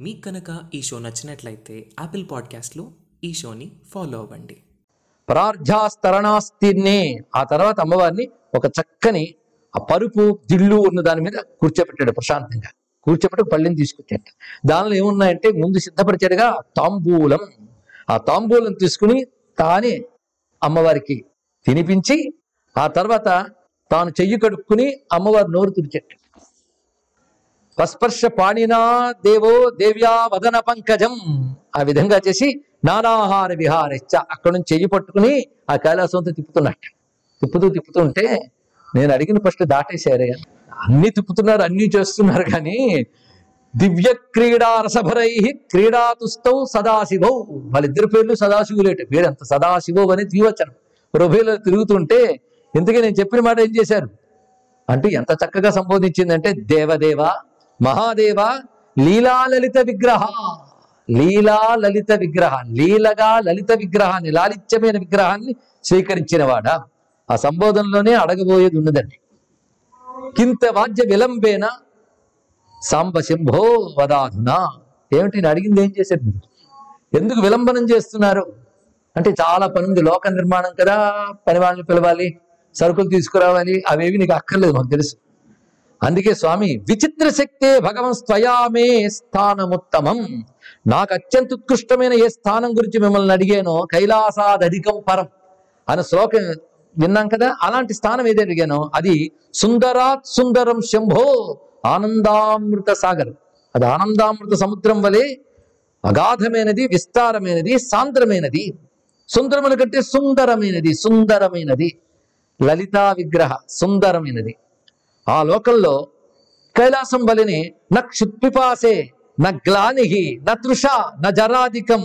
మీకు కనుక ఈ షో నచ్చినట్లయితే యాపిల్ పాడ్కాస్ట్లో ఈ షోని ఫాలో అవ్వండి. ప్రార్థాస్తరణాస్తినే ఆ తర్వాత అమ్మవారిని ఒక చక్కని ఆ పరుపు దిళ్ళు ఉన్న దాని మీద కూర్చోబెట్టాడు ప్రశాంతంగా. కూర్చోబెట్టి పళ్ళని తీసుకొచ్చాడు. దానిలో ఏమున్నాయంటే ముందు సిద్ధపరిచాడుగా తాంబూలం. ఆ తాంబూలం తీసుకుని తానే అమ్మవారికి తినిపించి ఆ తర్వాత తాను చెయ్యి కడుక్కుని అమ్మవారి నోరు తుడిచాడు. పస్పర్శ పాణినా దేవో దేవ్యా వదన పంకజం. ఆ విధంగా చేసి నానాహార విహారిచ్చ అక్కడ నుంచి చెయ్యి పట్టుకుని ఆ కైలాసంతో తిప్పుతున్నట్టు. తిప్పుతూ తిప్పుతూ ఉంటే నేను అడిగిన ఫస్ట్ దాటేశారే. అన్ని తిప్పుతున్నారు అన్ని చేస్తున్నారు కానీ దివ్య క్రీడా రసభరై క్రీడాతుస్తౌ సదాశివౌ. వాళ్ళిద్దరి పేర్లు సదాశివులేట పేరు ఎంత సదాశివౌ అని ద్వివచనం. రుభేలో తిరుగుతుంటే ఇంతకీ నేను చెప్పిన మాట ఏం చేశారు? అంటే ఎంత చక్కగా సంబోధించిందంటే దేవదేవ మహాదేవ లీలాలలిత విగ్రహ. లీలా లలిత విగ్రహాన్ని లీలగా లలిత విగ్రహాన్ని లాలిత్యమైన విగ్రహాన్ని స్వీకరించినవాడా ఆ సంబోధనలోనే అడగబోయేది ఉన్నదండి. కింత వాద్య విలంబేన సాంబ శంభో వదాధునా. ఏమిటి నేను అడిగింది ఏం చేశారు మీరు? ఎందుకు విలంబనం చేస్తున్నారు? అంటే చాలా పని ఉంది లోక నిర్మాణం కదా. పని వాళ్ళని పిలవాలి సరుకులు తీసుకురావాలి అవేవి నీకు అక్కర్లేదు మాకు తెలుసు. అందుకే స్వామి విచిత్ర శక్తే భగవన్ స్వయామే స్థానముత్తమం. నాకు అత్యంత ఉత్కృష్టమైన ఏ స్థానం గురించి మిమ్మల్ని అడిగానో కైలాసాదధికం పరం. అనే శ్లోకం విన్నాం కదా అలాంటి స్థానం ఏది అడిగానో అది సుందరాత్ సుందరం శంభో ఆనందామృత సాగర్. అది ఆనందామృత సముద్రం వలె అగాధమైనది విస్తారమైనది సాంద్రమైనది. సుందరముల కంటే సుందరమైనది సుందరమైనది. లలితా విగ్రహ సుందరమైనది. ఆ లోకంలో కైలాసం బలిని న క్షుత్పిపాసే న గ్లానిహి న తృష న జరాధికం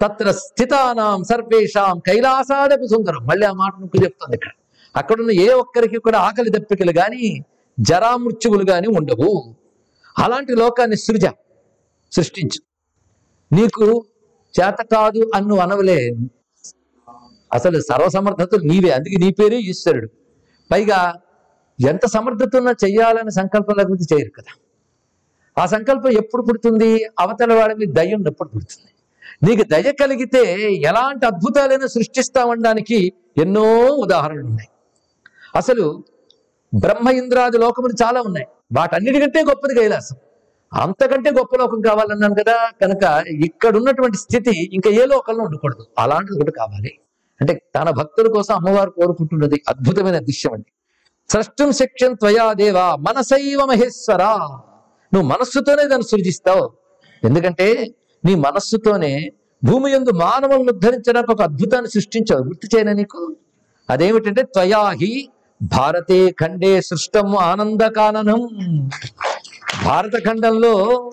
తత్ర స్థితానాం సర్వేషాం కైలాసాడపు సుందరం. మళ్ళీ ఆ మాట నువ్వు చెప్తుంది ఇక్కడ. అక్కడున్న ఏ ఒక్కరికి కూడా ఆకలి దప్పికలు గాని జరామృత్యువులు గాని ఉండవు. అలాంటి లోకాన్ని సృజ సృష్టించు. నీకు చేత కాదు అన్ను అనవలే. అసలు సర్వసమర్థతలు నీవే అందుకే నీ పేరే ఈశ్వరుడు. పైగా ఎంత సమర్థత ఉన్నా చెయ్యాలని సంకల్పం లేకపోతే చేయరు కదా. ఆ సంకల్పం ఎప్పుడు పుడుతుంది? అవతల వాడి మీద దయ ఉన్నప్పుడు పుడుతుంది. నీకు దయ కలిగితే ఎలాంటి అద్భుతాలైనా సృష్టిస్తామనడానికి ఎన్నో ఉదాహరణలు ఉన్నాయి. అసలు బ్రహ్మ ఇంద్రాది లోకములు చాలా ఉన్నాయి. వాటన్నిటికంటే గొప్పది కైలాసం. అంతకంటే గొప్ప లోకం కావాలన్నాను కదా. కనుక ఇక్కడ ఉన్నటువంటి స్థితి ఇంకా ఏ లోకంలో ఉండకూడదు. అలాంటిది కూడా కావాలి. అంటే తన భక్తుల కోసం అమ్మవారు కోరుకుంటున్నది అద్భుతమైన దృశ్యం అండి. సృష్టం శక్ష్యం త్వయా దేవా మనసైవ మహేశ్వర. నువ్వు మనస్సుతోనే దాన్ని సృజిస్తావు. ఎందుకంటే నీ మనస్సుతోనే భూమి యందు మానవులను ఉద్ధరించడానికి ఒక అద్భుతాన్ని సృష్టించావు. గుర్తు చేయన నీకు? అదేమిటంటే త్వయాహి భారతే ఖండే సృష్టం ఆనందకాననం. భారత ఖండంలో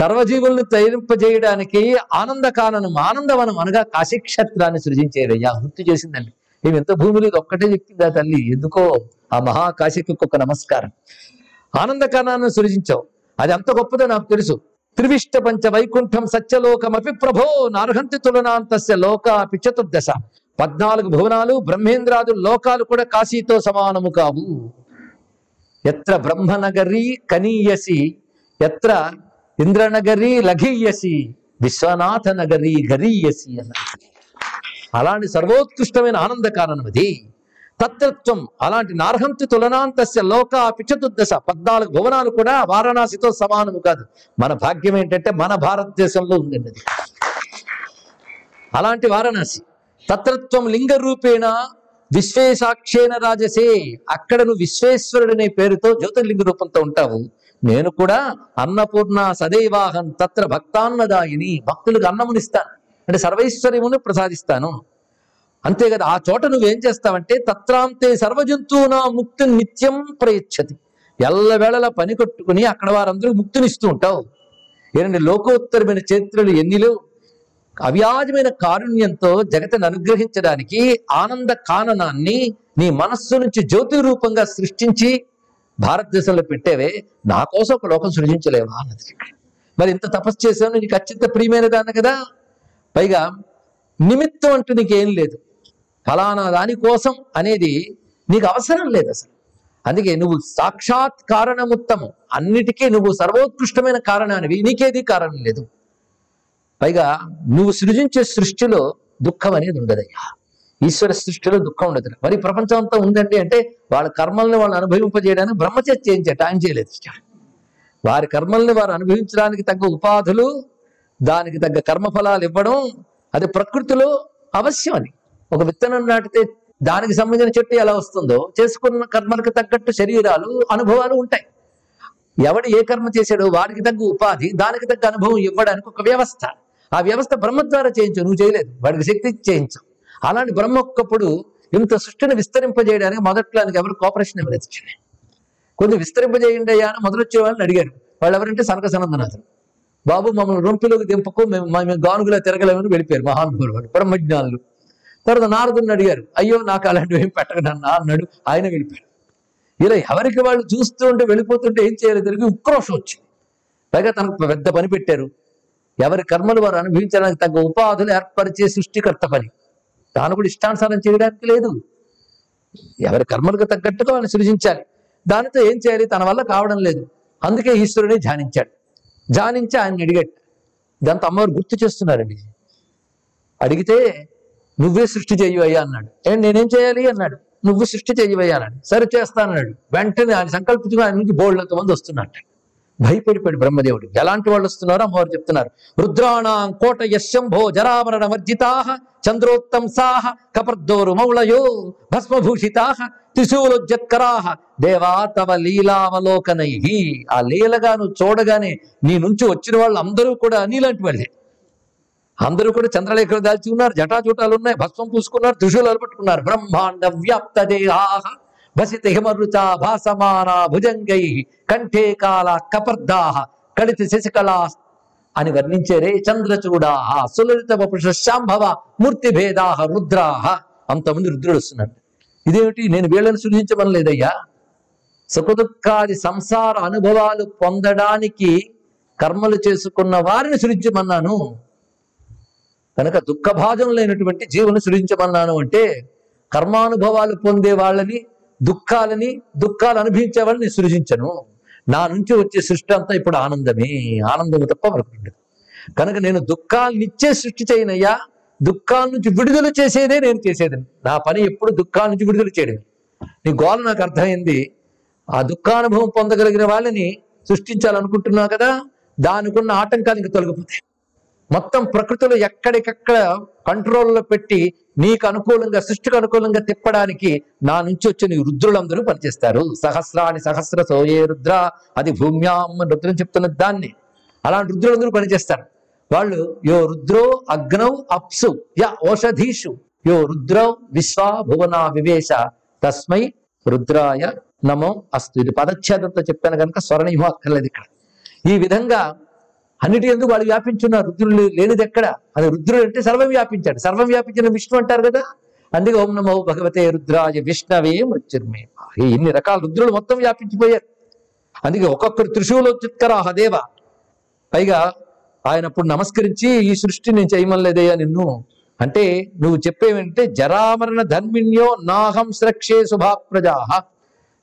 సర్వజీవుల్ని తయారింపజేయడానికి ఆనందకాననం ఆనందవనం అనగా కాశీక్షేత్రాన్ని సృజించేదయ్యా. గుర్తు చేసిందండి. మేము ఎంత భూమి ఇది ఒక్కటే చెప్పిందా తల్లి. ఎందుకో ఆ మహాకాశికి ఒక నమస్కారం. ఆనందకానాన్ని సృజించావు. అది అంత గొప్పదో నాకు తెలుసు. త్రివిష్ట పంచ వైకుంఠం సత్యలోకమపి ప్రభో నార్హంతి తులనాంతస్య లోక పిచతుర్దశ పద్నాలుగు భువనాలు బ్రహ్మేంద్రాదు లోకాలు కూడా కాశీతో సమానము కావు. ఎత్ర బ్రహ్మనగరీ కనీయసి ఎత్ర ఇంద్రనగరీ లఘీయసి విశ్వనాథ నగరీ గరీయసి అన్నారు అలాంటి సర్వోత్కృష్టమైన ఆనంద కారణం అది తత్వత్వం అలాంటి నార్హంతి తులనాంతస్య లోక పిచతుర్దశ పద్నాలుగు భువనాలు కూడా వారణాసితో సమానము కాదు. మన భాగ్యం ఏంటంటే మన భారతదేశంలో ఉందండి అలాంటి వారణాసి. తత్రత్వం లింగ రూపేణ విశ్వేశాక్షేణ రాజసే. అక్కడ నువ్వు విశ్వేశ్వరుడనే పేరుతో జ్యోతిర్లింగ రూపంతో ఉంటావు. నేను కూడా అన్నపూర్ణ సదైవాహం తత్ర భక్తాన్నదాయిని. భక్తులకు అన్నమునిస్తాను. అంటే సర్వైశ్వర్యమును ప్రసాదిస్తాను. అంతే కదా ఆ చోట నువ్వేం చేస్తావంటే తత్రాంతే సర్వజంతువున ముక్తి నిత్యం ప్రయచ్చతి. ఎల్లవేళలా పని కట్టుకుని అక్కడ వారందరూ ముక్తినిస్తూ ఉంటావు. ఏంటంటే లోకోత్తరమైన చరిత్రలు ఎన్నిలో అవ్యాజమైన కారుణ్యంతో జగతను అనుగ్రహించడానికి ఆనంద కాననాన్ని నీ మనస్సు నుంచి జ్యోతి రూపంగా సృష్టించి భారతదేశంలో పెట్టేవే. నా కోసం ఒక లోకం సృజించలేవా అన్నది. మరి ఇంత తపస్సు చేశాను నీకు అత్యంత ప్రియమైన దాన్ని కదా. పైగా నిమిత్తం అంటూ నీకేం లేదు. ఫలానా దానికోసం అనేది నీకు అవసరం లేదు అసలు. అందుకే నువ్వు సాక్షాత్ కారణముత్తము. అన్నిటికీ నువ్వు సర్వోత్కృష్టమైన కారణానివి. నీకేది కారణం లేదు. పైగా నువ్వు సృజించే సృష్టిలో దుఃఖం అనేది ఉండదయ్యా. ఈశ్వర సృష్టిలో దుఃఖం ఉండదు. మరి ప్రపంచం అంతా ఉందండి అంటే వాళ్ళ కర్మల్ని వాళ్ళు అనుభవింపజేయడానికి బ్రహ్మచర్య చేయించాట ఆయన చేయలేదు వారి కర్మల్ని వారు అనుభవించడానికి తగ్గ ఉపాధులు దానికి తగ్గ కర్మఫలాలు ఇవ్వడం అది ప్రకృతిలో అవశ్యం అని. ఒక విత్తనం నాటితే దానికి సంబంధించిన చెట్టు ఎలా వస్తుందో చేసుకున్న కర్మలకు తగ్గట్టు శరీరాలు అనుభవాలు ఉంటాయి. ఎవడు ఏ కర్మ చేశాడో వాడికి తగ్గ ఉపాధి దానికి తగ్గ అనుభవం ఇవ్వడానికి ఒక వ్యవస్థ. ఆ వ్యవస్థ బ్రహ్మ ద్వారా చేయించు నువ్వు చేయలేదు. వాడికి శక్తి చేయించు. అలాంటి బ్రహ్మ ఒక్కప్పుడు ఇంత సృష్టిని విస్తరింపజేయడానికి మొదట్లో ఎవరు కోఆపరేషన్ ఇవ్వలేదు. కొంచెం విస్తరింపజేయండి అయ్యా అని మొదలొచ్చే వాళ్ళని అడిగారు వాళ్ళు ఎవరంటే సనక సనందనాథులు బాబు మమ్మల్ని రొంపిలోకి దింపకు మేము మేము గానుగులా తిరగలేమని వెళ్ళిపోయారు మహానుభులు వాళ్ళు బ్రహ్మజ్ఞానులు. తర్వాత నారదుని అడిగారు అయ్యో నాకు అలాంటివి ఏం పెట్టకనన్నా అన్నాడు. ఆయన వెళ్ళిపోయాడు. ఇలా ఎవరికి వాళ్ళు చూస్తూ ఉంటే వెళ్ళిపోతుంటే ఏం చేయాలి తిరిగి ఉక్రోషం వచ్చింది. పైగా తనకు పెద్ద పని పెట్టారు. ఎవరి కర్మలు వారు అనుభవించడానికి తగ్గ ఉపాధులు ఏర్పరిచే సృష్టికర్త పని. తాను కూడా ఇష్టానుసారం చేయడానికి లేదు. ఎవరి కర్మలకు తగ్గట్టుగా వాళ్ళు సృజించాలి. దానితో ఏం చేయాలి? తన వల్ల కావడం లేదు. అందుకే ఈశ్వరుని ధ్యానించాడు. ధ్యానించి ఆయన అడిగాడు. దాంతో అమ్మవారు గుర్తు చేస్తున్నారండి అడిగితే నువ్వే సృష్టి చెయ్యవయ్యా అన్నాడు. ఏ నేనేం చేయాలి? అన్నాడు. నువ్వు సృష్టి చేయవయ్యా అన్నాడు. సరే చేస్తానన్నాడు వెంటనే ఆయన సంకల్పించుకుని ఆయన నుంచి బోల్డ్ మంది వస్తున్నట్టు భయపడిపోయాడు బ్రహ్మదేవుడు. ఎలాంటి వాళ్ళు వస్తున్నారో అమ్మవారు చెప్తున్నారు. రుద్రాణాం కోట యశంభో జరామరణ వర్జితా చంద్రోత్తంసాహ కపర్దోరు మౌళయో భస్మభూషితా త్రిశూలోజ్జత్కరా దేవా తవ లీలావలోకనై. ఆ లీలగా నువ్వు చూడగానే నీ నుంచి వచ్చిన వాళ్ళు అందరూ కూడా నీలాంటి వాళ్ళే. అందరూ కూడా చంద్రలేఖలు దాల్చి ఉన్నారు జటాజూటాలు ఉన్నాయి భస్మం పూసుకున్నారు త్రిశూలాలు పట్టుకున్నారు. బ్రహ్మాండ వ్యాప్త దేహాహ భసిత హిమరుచ భాసమాన భుజంగై కంఠే కాల కపర్దాహ కడితి శశికళా అని వర్ణించేరే చంద్రచూడా సులలిత వపుష శాంభవ మూర్తి భేదాహ రుద్రాహ అంతమంది రుద్రుడు వస్తున్నాడు. ఇదేమిటి? నేను వీళ్ళని సృజించమని లేదయ్యా సుఖదుఖాది సంసార అనుభవాలు పొందడానికి కర్మలు చేసుకున్న వారిని సృజించమన్నాను. కనుక దుఃఖభాజం లేనటువంటి జీవుని సృజించమన్నాను అంటే కర్మానుభవాలు పొందే వాళ్ళని దుఃఖాలని దుఃఖాలు అనుభవించే వాళ్ళని సృజించను. నా నుంచి వచ్చే సృష్టి అంతా ఇప్పుడు ఆనందమే. ఆనందము తప్ప మరొకటి ఉండదు. కనుక నేను దుఃఖాలనిచ్చే సృష్టి చేయనయ్యా దుఃఖాల నుంచి విడుదల చేసేదే నేను చేసేది. నా పని ఎప్పుడు దుఃఖాల నుంచి విడుదల చేయడమే నీ గోల నాకు అర్థమైంది. ఆ దుఃఖానుభవం పొందగలిగిన వాళ్ళని సృష్టించాలనుకుంటున్నావు కదా దానికున్న ఆటంకాలు ఇంకా తొలగిపోతాయి. మొత్తం ప్రకృతిలో ఎక్కడికక్కడ కంట్రోల్లో పెట్టి నీకు అనుకూలంగా సృష్టికి అనుకూలంగా తిప్పడానికి నా నుంచి వచ్చిన ఈ రుద్రులందరూ పనిచేస్తారు. సహస్రాని సహస్ర సోయే రుద్ర అది భూమ్యాం అని రుద్రం చెప్తున్న దాన్ని. అలాంటి రుద్రులందరూ పనిచేస్తారు. వాళ్ళు యో రుద్రో అగ్నౌ అప్సు య ఓషధీషు యో రుద్రౌ విశ్వా భువన వివేశ తస్మై రుద్రాయ నమో అస్తు. ఇది పదచ్ఛేదంతో చెప్పాను కనుక స్వరణీయం అక్కర్లేదు ఇక్కడ. ఈ విధంగా అన్నిటి ఎందుకు వాళ్ళు వ్యాపించిన రుద్రులు లేనిది ఎక్కడ? అది రుద్రుడు అంటే సర్వం వ్యాపించాడు. సర్వం వ్యాపించిన విష్ణు అంటారు కదా? అందుకే ఓం నమో భగవతే రుద్రాయ విష్ణవే మృత్యుర్మే ఈ ఇన్ని రకాల రుద్రులు మొత్తం వ్యాపించిపోయారు. అందుకే ఒక్కొక్కరు త్రిశూలోచిత్కరాహ దేవ. పైగా ఆయన అప్పుడు నమస్కరించి ఈ సృష్టి నేను చేయమనలేదయ్యా నిన్ను. అంటే నువ్వు చెప్పేవంటే జరామరణ ధర్మిణ్యో నాహం శ్రక్షే శుభాప్రజా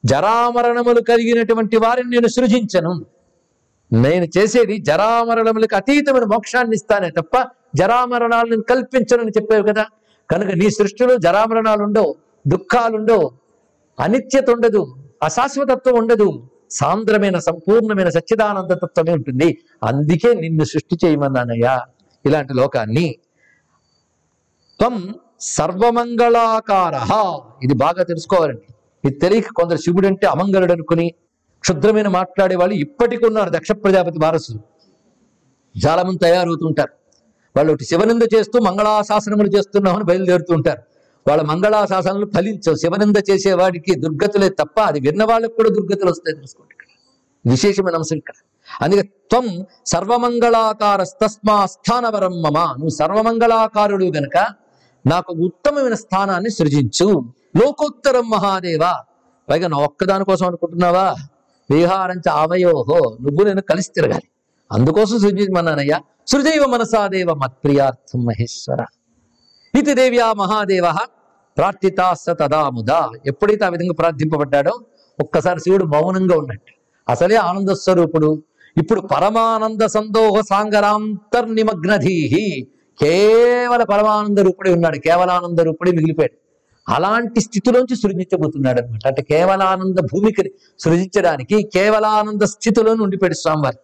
జరామరణములు కలిగినటువంటి వారిని నేను సృజించను. నేను చేసేది జరామరణములకు అతీతమైన మోక్షాన్ని ఇస్తానే తప్ప జరామరణాలను కల్పించనని చెప్పావు కదా. కనుక నీ సృష్టిలో జరామరణాలు ఉండవు దుఃఖాలుండవు అనిత్యత ఉండదు అశాశ్వతత్వం ఉండదు. సాంద్రమైన సంపూర్ణమైన సచ్చిదానంద తత్వమే ఉంటుంది. అందుకే నిన్ను సృష్టి చేయమన్నానయ్యా. ఇలాంటి లోకాన్ని త్వం సర్వమంగళాకార. ఇది బాగా తెలుసుకోవాలండి. ఇది తెలియక కొందరు శివుడు అంటే అమంగళుడు అనుకుని క్షుద్రమైన మాట్లాడే వాళ్ళు ఇప్పటికి ఉన్నారు దక్ష ప్రజాపతి వారసులు. చాలా తయారవుతుంటారు. వాళ్ళు ఒకటి శివనింద చేస్తూ మంగళాశాసనములు చేస్తున్నామని బయలుదేరుతూ ఉంటారు. వాళ్ళ మంగళాశాసనలు ఫలించవు. శివనింద చేసేవాడికి దుర్గతులే తప్ప అది విన్న వాళ్ళకి కూడా దుర్గతులు వస్తాయి తెలుసుకోండి ఇక్కడ. విశేషమైన అంశం ఇక్కడ. అందుకే త్వం సర్వమంగళాకార తస్మా స్థానవరం మమ. నువ్వు సర్వమంగళాకారుడు గనక నాకు ఉత్తమమైన స్థానాన్ని సృజించు. లోకోత్తరం మహాదేవ. పైగా నా ఒక్కదాని కోసం అనుకుంటున్నావా? విహారంచ అవయోహో నువ్వు నేను కలిసి తిరగాలి. అందుకోసం సృజిమన్నానయ్యా సృజైవ మనసాదేవ మత్ప్రియార్థం మహేశ్వర. ఇది దేవ్యా మహాదేవ ప్రార్థితా స తదా ముదా. ఎప్పుడైతే ఆ విధంగా ప్రార్థింపబడ్డాడో ఒక్కసారి శివుడు మౌనంగా ఉన్నట్టు. అసలే ఆనంద స్వరూపుడు. ఇప్పుడు పరమానంద సందోహ సాంగరాంతర్నిమగ్నధీహి. కేవల పరమానంద రూపుడే ఉన్నాడు. కేవలానంద రూపుడే మిగిలిపోయాడు. అలాంటి స్థితిలోంచి సృజించబోతున్నాడు అనమాట అంటే కేవలానంద భూమికి సృజించడానికి కేవలానంద స్థితిలో ఉండిపోయాడు స్వామివారి.